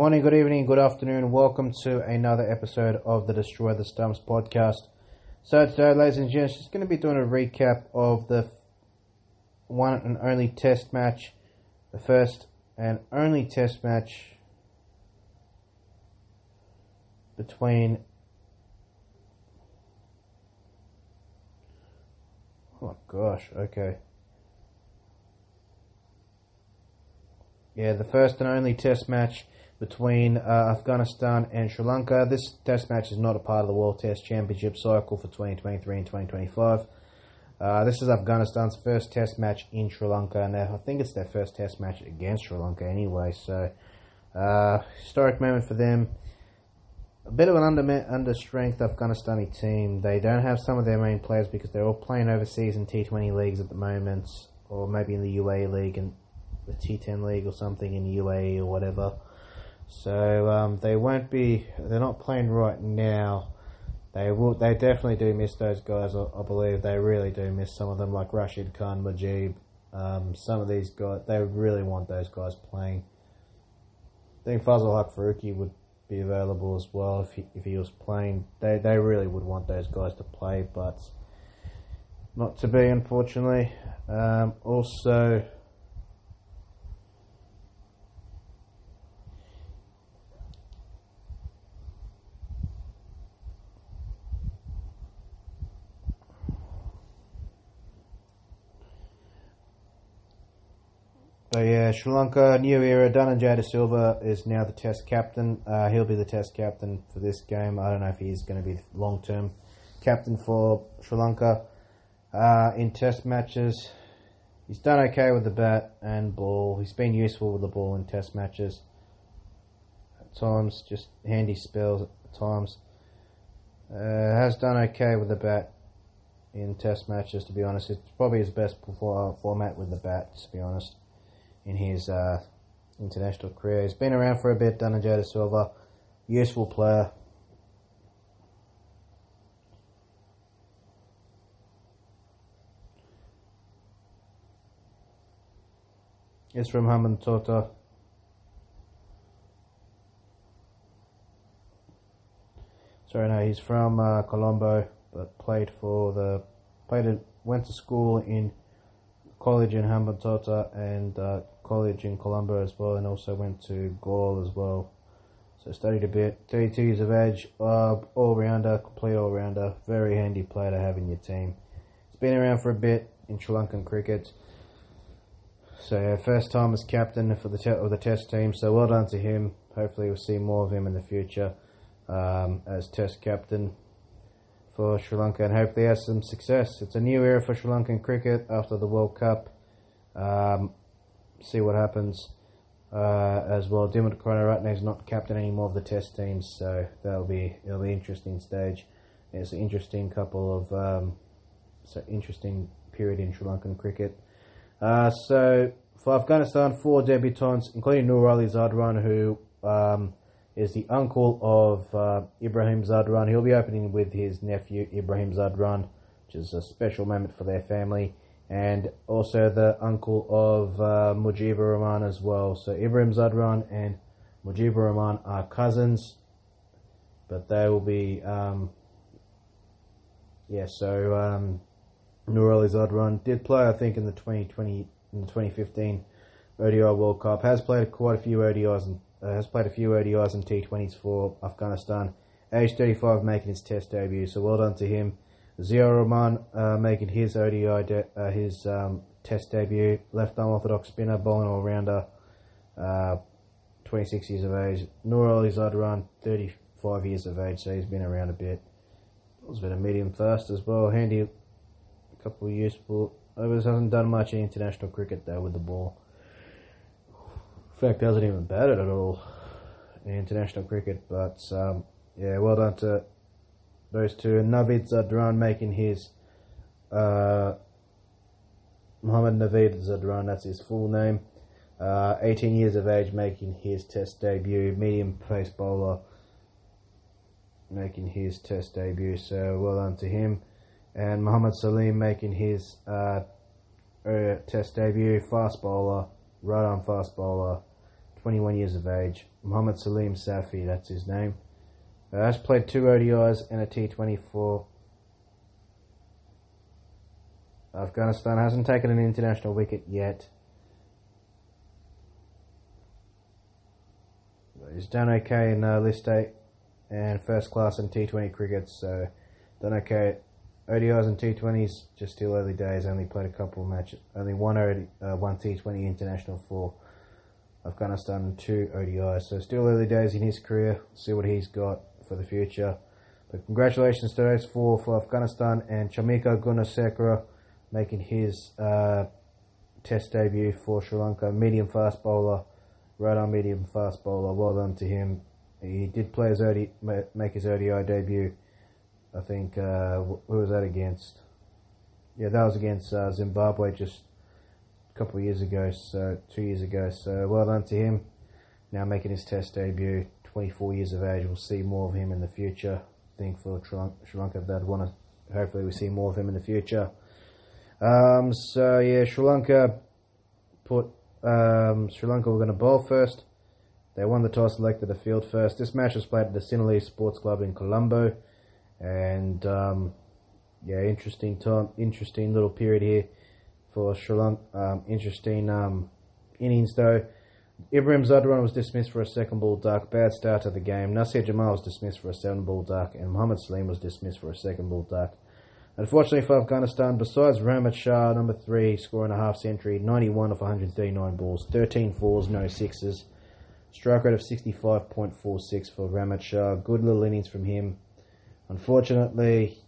morning, good evening, good afternoon. Welcome to another episode of the Destroy the Stumps podcast. So today, ladies and gents, just going to be doing a recap of the one and only test match, the first and only test match between Oh gosh, okay. Yeah, the first and only test match between uh, Afghanistan and Sri Lanka. This test match is not a part of the World Test Championship cycle for 2023 and 2025. Uh, this is Afghanistan's first test match in Sri Lanka, and I think it's their first test match against Sri Lanka anyway, so uh, historic moment for them. A bit of an under under strength Afghanistani team. They don't have some of their main players because they're all playing overseas in T20 leagues at the moment, or maybe in the UAE league and the T10 league or something in UAE or whatever. So um, they won't be. They're not playing right now. They will. They definitely do miss those guys. I, I believe they really do miss some of them, like Rashid Khan, Mujeeb. Um, some of these guys, they really want those guys playing. I think Fazal Haq Farooqi would be available as well if he, if he was playing. They they really would want those guys to play, but not to be, unfortunately. Um, also. But yeah, Sri Lanka, new era. Dhananjay De Silva is now the Test captain. Uh, he'll be the Test captain for this game. I don't know if he's going to be long term captain for Sri Lanka uh, in Test matches. He's done okay with the bat and ball. He's been useful with the ball in Test matches. At times, just handy spells at times. Uh, has done okay with the bat in Test matches. To be honest, it's probably his best format with the bat. To be honest in his uh, international career. He's been around for a bit, Dhananjay De Silva, useful player. He's from Hambantota. Sorry, no, he's from uh, Colombo, but played for the played went to school in college in Hambantota and uh, college in Colombo as well, and also went to Galle as well. So studied a bit. 32 years of age, uh, all rounder, complete all rounder, very handy player to have in your team. He's been around for a bit in Sri Lankan cricket. So yeah, first time as captain for the te- of the Test team. So well done to him. Hopefully we'll see more of him in the future um, as Test captain for Sri Lanka and hopefully has some success. It's a new era for Sri Lankan cricket after the World Cup. Um, see what happens uh, as well. Dimuth Karunaratne is not captain anymore of the Test teams, so that'll be it'll be interesting stage. It's an interesting couple of um, so interesting period in Sri Lankan cricket. Uh, so for Afghanistan, four debutants, including Nur Ali Zadran, who um, is the uncle of uh, Ibrahim Zadran. He'll be opening with his nephew Ibrahim Zadran, which is a special moment for their family, and also the uncle of uh, Mujibur Rahman as well. So Ibrahim Zadran and Mujibur Rahman are cousins, but they will be, um, yeah. So um, Nur Ali Zadran did play, I think, in the 2020 in the 2015 ODI World Cup. Has played quite a few ODIs and uh, has played a few ODIs and T20s for Afghanistan. Age 35, making his Test debut, so well done to him. Ziaur Rahman uh, making his ODI, de- uh, his um, Test debut. Left arm orthodox spinner, bowling all rounder. Uh, 26 years of age. Nur Ali Zadran, 35 years of age, so he's been around a bit. Was a bit of medium fast as well. Handy, a couple of useful overs. Hasn't done much in international cricket though with the ball fact, hasn't even batted at all in international cricket. But um, yeah, well done to those two. And Naveed Zadran making his uh, Muhammad Naveed Zadran, that's his full name. Uh, 18 years of age, making his Test debut, medium pace bowler, making his Test debut. So well done to him. And Muhammad Salim making his uh, uh, Test debut, fast bowler, right arm fast bowler. 21 years of age. Mohamed Salim Safi, that's his name. Uh, has played two ODIs and a T20 for Afghanistan. Hasn't taken an international wicket yet. He's done okay in uh, List A and first class in T20 cricket, so done okay. ODIs and T20s, just still early days. Only played a couple of matches. Only one OD, uh, one T20 international for Afghanistan two ODIs. So still early days in his career. See what he's got for the future. But congratulations to those four for Afghanistan and Chamika Gunasekara making his uh, test debut for Sri Lanka. Medium fast bowler, right arm medium fast bowler. Well done to him. He did play his ODI, make his ODI debut. I think uh, who was that against? Yeah, that was against uh, Zimbabwe just couple of years ago, so two years ago. So well done to him. Now making his Test debut, 24 years of age. We'll see more of him in the future. I think for Sri Lanka, they'd want to. Hopefully, we see more of him in the future. Um, so yeah, Sri Lanka put um, Sri Lanka were going to bowl first. They won the toss, selected the field first. This match was played at the Sinhalese Sports Club in Colombo, and um, yeah, interesting time, interesting little period here for Sri Lanka. Um, interesting um, innings though. Ibrahim Zadran was dismissed for a second ball duck. Bad start to the game. Nasir Jamal was dismissed for a seven ball duck, and Mohammad Salim was dismissed for a second ball duck. Unfortunately for Afghanistan, besides Rahmat Shah, number three, scoring a half century, 91 of 139 balls, 13 fours, no sixes. Strike rate of 65.46 for Rahmat Shah. Good little innings from him. Unfortunately,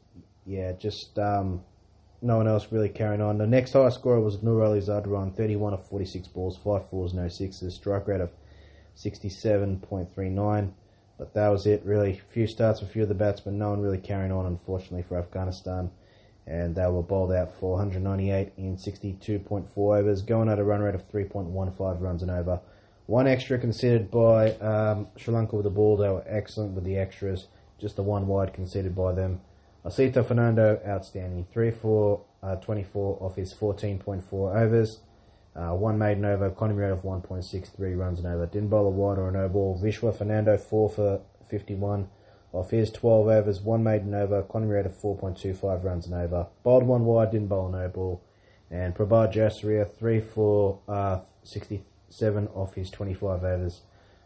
yeah, just um, no one else really carrying on. The next highest scorer was Nur Ali Zadran, 31 of 46 balls, 5 fours, no sixes. Strike rate of 67.39. But that was it, really. A few starts a few of the batsmen, no one really carrying on, unfortunately, for Afghanistan and they were bowled out for 198 in 62.4 overs, going at a run rate of 3.15 runs and over. One extra considered by um, Sri Lanka with the ball. They were excellent with the extras. Just the one wide conceded by them. Asita Fernando, outstanding. 3 for uh, 24 off his 14.4 overs. Uh, one maiden over, economy rate of 1.63 runs and over. Didn't bowl a wide or a no ball. Vishwa Fernando, 4 for 51 off his 12 overs, one maiden over, economy rate of 4.25 runs and over. Bowled one wide, didn't bowl a no ball. And Prabath Jayasuriya, 3 for uh, 67 off his 25 overs.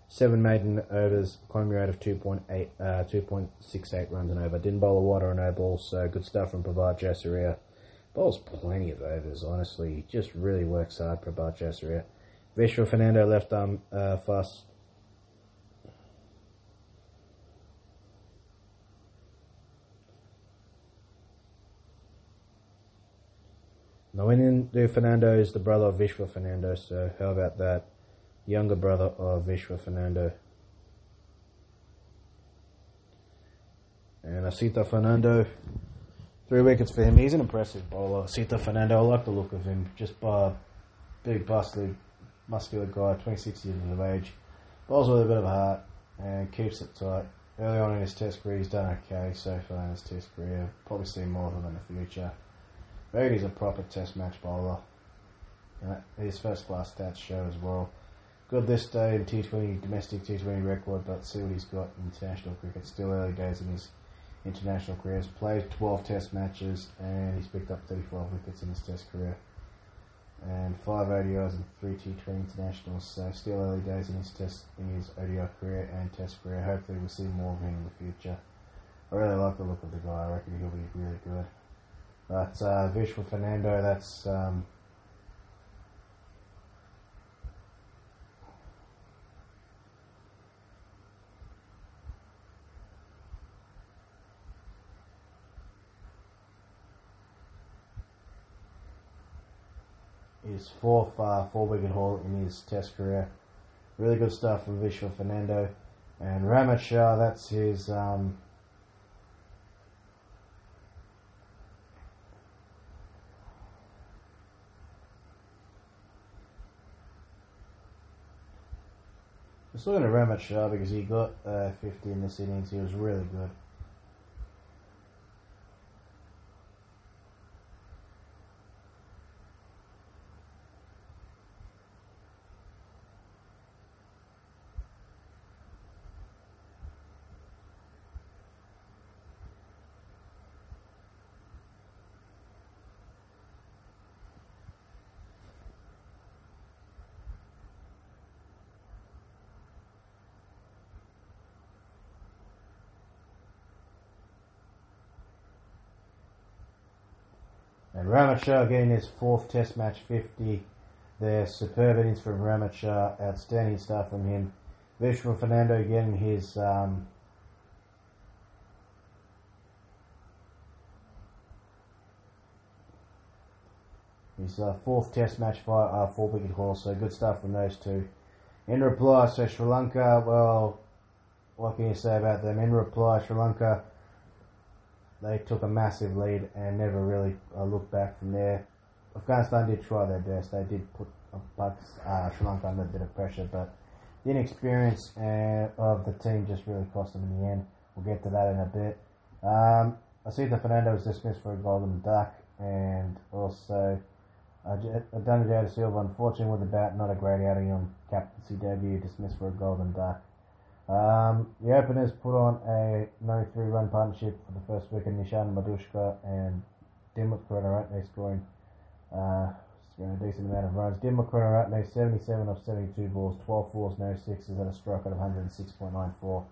Seven maiden overs, economy rate of 2.8, uh, 2.68 runs and over. Didn't bowl a water or no ball, so good stuff from Prabath Jayasuriya. Bowls plenty of overs, honestly. Just really works hard, Prabath Jayasuriya. Vishwa Fernando left arm uh, fast Nuwanidu Fernando is the brother of Vishwa Fernando, so how about that? Younger brother of Vishwa Fernando. And Asita Fernando, three wickets for him. He's an impressive bowler. Asita Fernando, I like the look of him. Just by big, bustly, muscular guy, 26 years of age. Bowls with a bit of heart and keeps it tight. Early on in his test career, he's done okay so far in his test career. Probably see more of him in the future. Brady's a proper test match bowler. His first class stats show as well. Good this day in T20, domestic T20 record, but see what he's got in international cricket. Still early days in his international career. He's played 12 test matches and he's picked up 35 wickets in his test career. And 5 ODIs and 3 T20 internationals, so still early days in his test in his ODI career and test career. Hopefully we'll see more of him in the future. I really like the look of the guy, I reckon he'll be really good. But uh, Vishwa Fernando, that's um, his fourth uh, four wicket haul in his Test career. Really good stuff from Vishwa Fernando. And Rahmat Shah, that's his um, Just looking at Rahmat Shah because he got uh, 50 in this innings. He was really good. And Rahmat Shah getting his fourth Test match 50. There, superb innings from Rahmat Shah, outstanding stuff from him. Vishwa Fernando getting his um, his uh, fourth Test match for uh, four wicket haul. So good stuff from those two. In reply, so Sri Lanka, well, what can you say about them? In reply, Sri Lanka, they took a massive lead and never really uh, looked back from there. Afghanistan did try their best. They did put uh, uh, Sri Lanka under a bit of pressure, but the inexperience uh, of the team just really cost them in the end. We'll get to that in a bit. Um, Asitha Fernando was dismissed for a golden duck, and also uh, Danny Silva, unfortunately with the bat, not a great outing on captaincy debut, dismissed for a golden duck. Um, the openers put on a 93 run partnership for the first wicket, Nishan Madushka and Dimuth Karunaratne scoring uh, a decent amount of runs. Dimuth Karunaratne 77 of 72 balls, 12 fours, no sixes, at a strike rate of 106.94.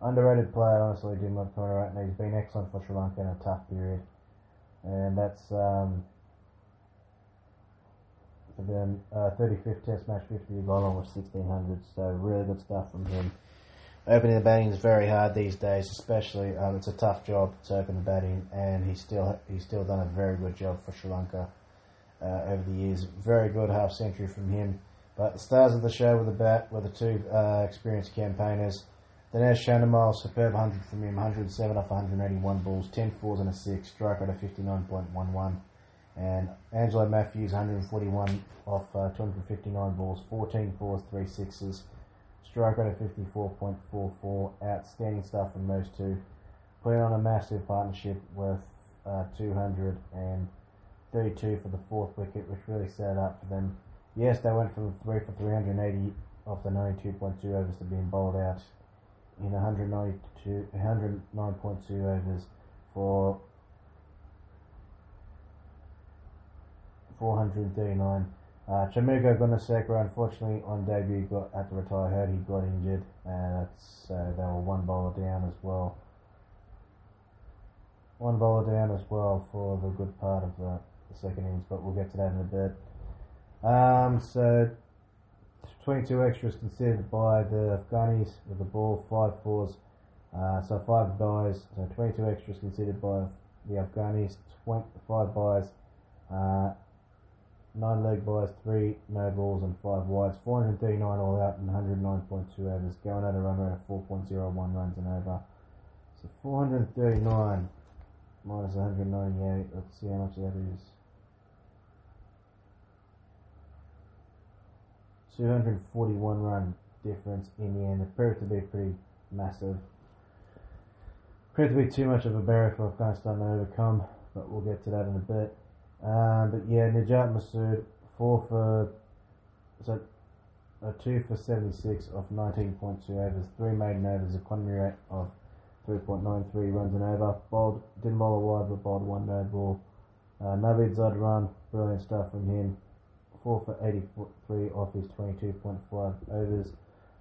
Underrated player, honestly, Dimuth Karunaratne. He's been excellent for Sri Lanka in a tough period. And that's um, for them. Uh, 35th Test match, 50 bowling with 1600. So really good stuff from him. Opening the batting is very hard these days, especially um, it's a tough job to open the batting, and he's still he's still done a very good job for Sri Lanka uh, over the years. Very good half century from him. But the stars of the show were the bat were the two uh, experienced campaigners. Dinesh Chandimal, superb 100 from him, 107 off 181 balls, 10 fours and a 6, strike rate of 59.11 and Angelo Matthews 141 off uh, 259 balls, 14 fours, 3 sixes, strike rate of 54.44, outstanding stuff from those two. Putting on a massive partnership worth uh, 232 for the fourth wicket, which really set up for them. Yes, they went from 3 for 380 off the 92.2 overs to being bowled out in 192, 109.2 overs for 439. Uh, Chamika Gunaseka, unfortunately, on debut, got had to retire. Heard he got injured, and that's uh, they were one bowler down as well. One bowler down as well for the good part of the, the second innings, but we'll get to that in a bit. Um, so 22 extras considered by the Afghanis with the ball, five fours, uh, so five buys, so 22 extras considered by the Afghanis, 20, five buys, uh, nine leg buys, three no balls and five wides, 439 all out and 109.2 overs, going at a run rate of 4.01 runs and over. So 439 minus 198, let's see how much that is. 241 run difference in the end. It proved to be pretty massive. Proved to be too much of a barrier for Afghanistan to overcome, but we'll get to that in a bit. Um, but yeah, Nijat Masood, four for, so a two for 76 off 19.2 overs, three maiden overs, a economy rate of 3.93 runs and over. Bowled, didn't bowl a wide, but bowled one no ball. Uh, Naveed Zadran, brilliant stuff from him. Four for 83 off his 22.5 overs.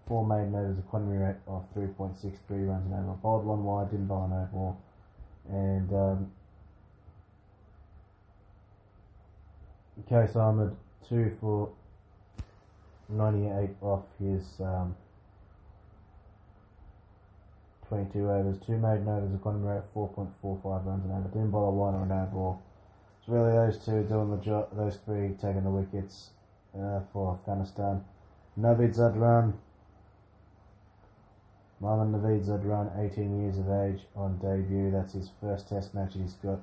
Four maiden overs, a economy rate of 3.63 runs and over. Bowled one wide, didn't bowl a no ball. And um, Qais Ahmad, two for 98 off his um, 22 overs, two maiden overs, economy rate 4.45 runs an over. Didn't bowl a one or an out ball. It's really those two doing the job, those three taking the wickets uh, for Afghanistan. Navid Zadran, Mohammad Naveed Zadran, 18 years of age on debut. That's his first test match he's got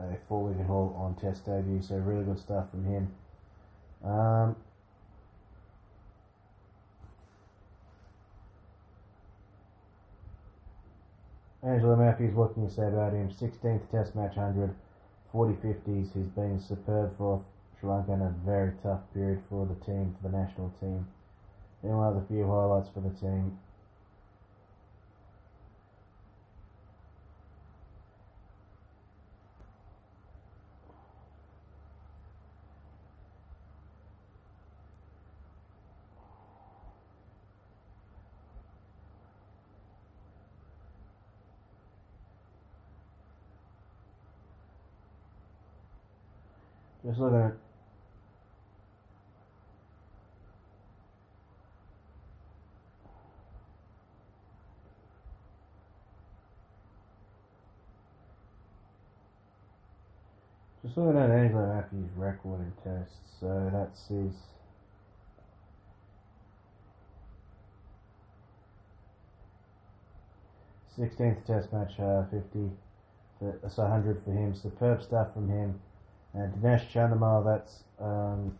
a four wicket haul on test debut, so really good stuff from him. Um, Angelo Matthews, what can you say about him? 16th Test match 100, 40 50s. He's been superb for Sri Lanka in a very tough period for the team, for the national team. Then one of the few highlights for the team. Just looking at Just looking at that Angelo Matthews' record in tests, so that's his sixteenth test match, uh, fifty, for, that's a hundred for him. Superb stuff from him. And Dinesh Chandimal, that's um,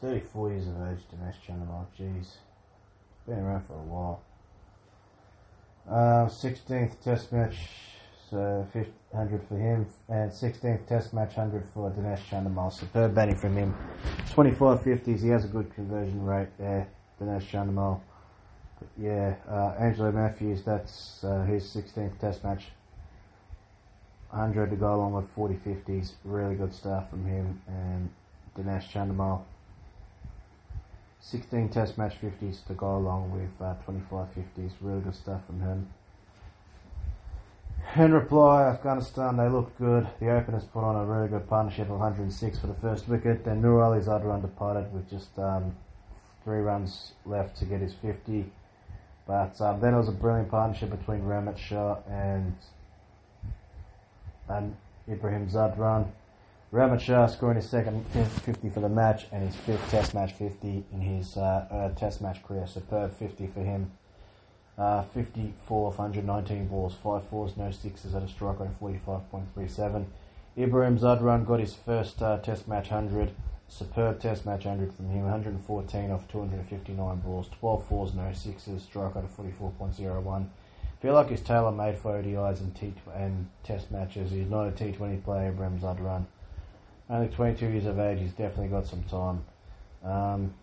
Thirty-four years of age, Dinesh Chandimal. Jeez, been around for a while. Uh, 16th Test match, so 100 for him, and 16th Test match 100 for Dinesh Chandimal. Superb batting from him. 25 50s. He has a good conversion rate there, Dinesh Chandimal. But yeah, uh, Angelo Matthews. That's uh, his 16th Test match. 100 to go along with 40 50s. Really good stuff from him and Dinesh Chandimal. 16 test match 50s to go along with uh, 25 50s. Really good stuff from him. In reply, Afghanistan, they looked good. The openers put on a really good partnership of 106 for the first wicket. Then Nur Ali Zadran departed with just um, three runs left to get his 50. But um, then it was a brilliant partnership between Rahmat Shah and, and Ibrahim Zadran. Rahmat Shah scoring his second 50 for the match and his fifth Test match 50 in his uh, uh, Test match career. Superb 50 for him. Uh, 54 of 119 balls, 5 fours, no sixes at a strike rate of 45.37. Ibrahim Zadran got his first uh, Test match 100. Superb Test match 100 from him. 114 off 259 balls, 12 fours, no sixes, strike rate of 44.01. Feel like he's tailor made for ODIs and T and Test matches. He's not a T20 player, Ibrahim Zadran only 22 years of age, he's definitely got some time. Um,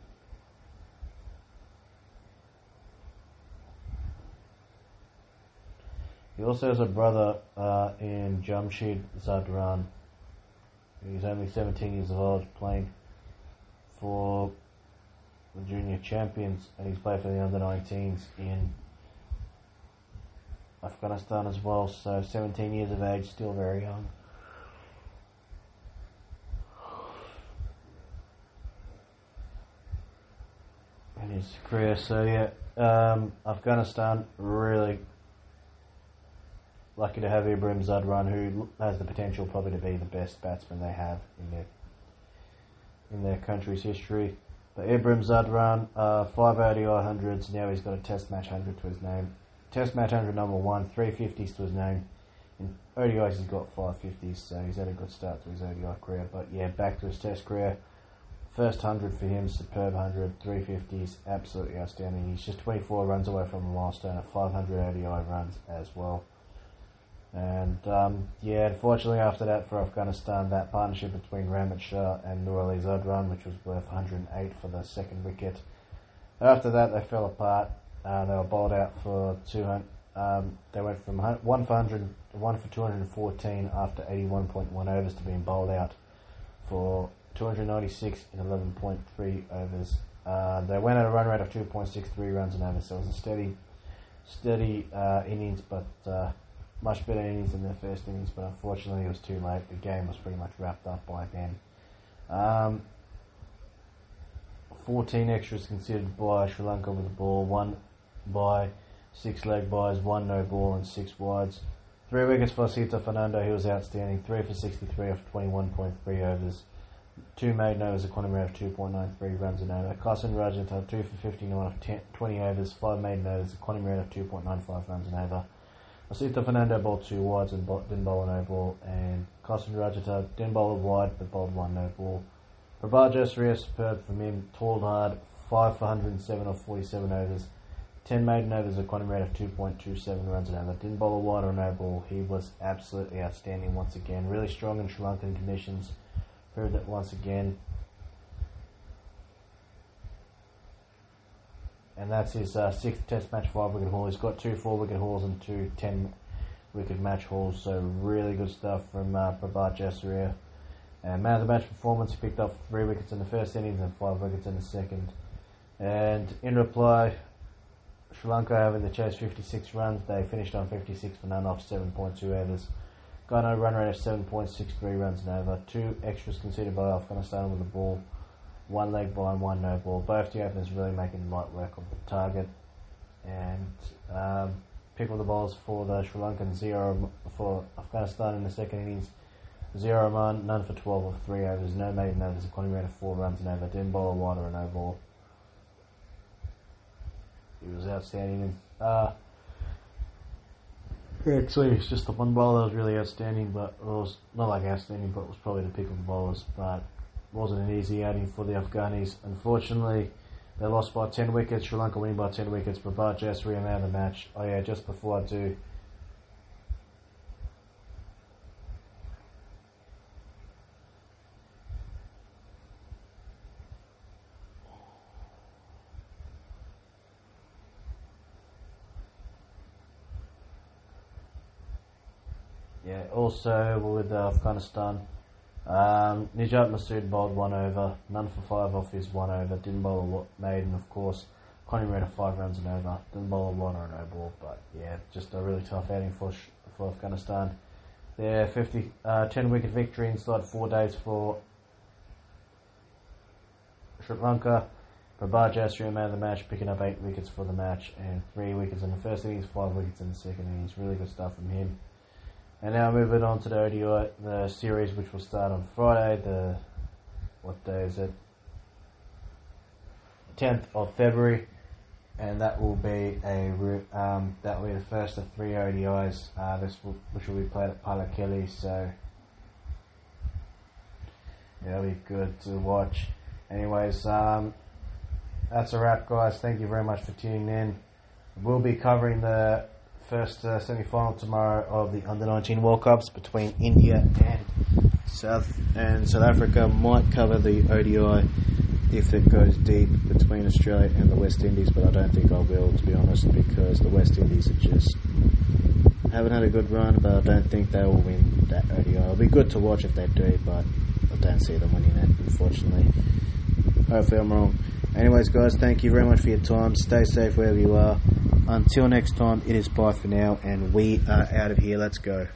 he also has a brother uh, in Jamshid Zadran. He's only 17 years of old, playing for the junior champions, and he's played for the under 19s in Afghanistan as well. So 17 years of age, still very young. in his career. So yeah, um, Afghanistan really lucky to have Ibrahim Zadran, who has the potential probably to be the best batsman they have in their in their country's history. But Ibrahim Zadran, uh, five ODI hundreds. Now he's got a Test match hundred to his name. Test match hundred number one, three fifties to his name. In ODIs he's got five fifties, so he's had a good start to his ODI career. But yeah, back to his Test career. First 100 for him, superb 100, 350s, absolutely outstanding. He's just 24 runs away from a milestone of 500 ODI runs as well. And um, yeah, unfortunately, after that for Afghanistan, that partnership between Rahmat Shah and Nur Zadran, which was worth 108 for the second wicket. After that, they fell apart. Uh, they were bowled out for 200. Um, they went from one for 100, one for 214 after 81.1 overs to being bowled out for 296 in 11.3 overs. Uh, they went at a run rate of 2.63 runs an over, so it was a steady, steady uh, innings, but uh, much better innings than their first innings. But unfortunately, it was too late. The game was pretty much wrapped up by then. Um, 14 extras considered by Sri Lanka with the ball, one by six leg byes, one no ball, and six wides. Three wickets for Sita Fernando, he was outstanding. Three for 63 off 21.3 overs. Two maiden overs, a quantum rate of 2.93 runs an over. Kasun Rajitha 2 for 59 off 10, 20 overs, 5 maiden overs, a quantum rate of 2.95 runs an over. Asita Fernando bowled two wides and didn't bowl a no ball, and Kasun Rajitha didn't bowl a wide but bowled one no ball. Prabath Jayasuriya superb from him, toiled hard, 5 for 107 off 47 overs. 10 maiden overs, a quantum rate of 2.27 runs an over. Didn't bowl a wide or no ball. He was absolutely outstanding once again. Really strong in Sri Lankan conditions proved that once again. And that's his uh, sixth Test match, five wicket haul. He's got two four wicket hauls and two ten wicket match hauls. So really good stuff from uh, Prabath Jayasuriya. And man of the match performance, he picked up three wickets in the first innings and five wickets in the second. And in reply, Sri Lanka having the chase 56 runs. They finished on 56 for none off 7.2 overs. Got a run rate of 7.63 runs and over. Two extras conceded by Afghanistan with the ball. One leg by and one no ball. Both the really making light work of the target. And um, pick up the balls for the Sri Lankan zero for Afghanistan in the second innings. Zero man, none for 12 of three overs, no maiden overs, a rate of four runs and over. Didn't bowl a wider and no ball. He was outstanding. Uh, actually, it's just the one bowler that was really outstanding, but it was not like outstanding, but it was probably the pick of the bowlers. But wasn't an easy outing for the Afghanis. Unfortunately, they lost by 10 wickets. Sri Lanka winning by 10 wickets. Prabath Jayasuriya out of the match. Oh yeah, just before I do. Yeah, also with Afghanistan, um, Nijat Masood bowled one over, none for five off his one over, didn't bowl a maiden, of course. Connie ran a five runs and over, didn't bowl a one or no ball, but yeah, just a really tough outing for for Afghanistan. Their 50, uh, 10 wicket victory inside four days for Sri Lanka. Prabath Jayasuriya man of the match, picking up eight wickets for the match and three wickets in the first innings, five wickets in the second innings. Really good stuff from him. And now moving on to the ODI, the series which will start on Friday, the what day is it? 10th of February, and that will be a um, that will be the first of three ODIs. Uh, this will, which will be played at Pallekele, so yeah, it'll be good to watch. Anyways, um, that's a wrap, guys. Thank you very much for tuning in. We'll be covering the first uh, semi-final tomorrow of the under 19 World Cups between India and South and South Africa. Might cover the ODI if it goes deep between Australia and the West Indies, but I don't think I will, to be honest, because the West Indies are just haven't had a good run, but I don't think they will win that ODI. It'll be good to watch if they do, but I don't see them winning it, unfortunately. Hopefully, I'm wrong. Anyways, guys, thank you very much for your time. Stay safe wherever you are. Until next time, it is bye for now, and we are out of here. Let's go.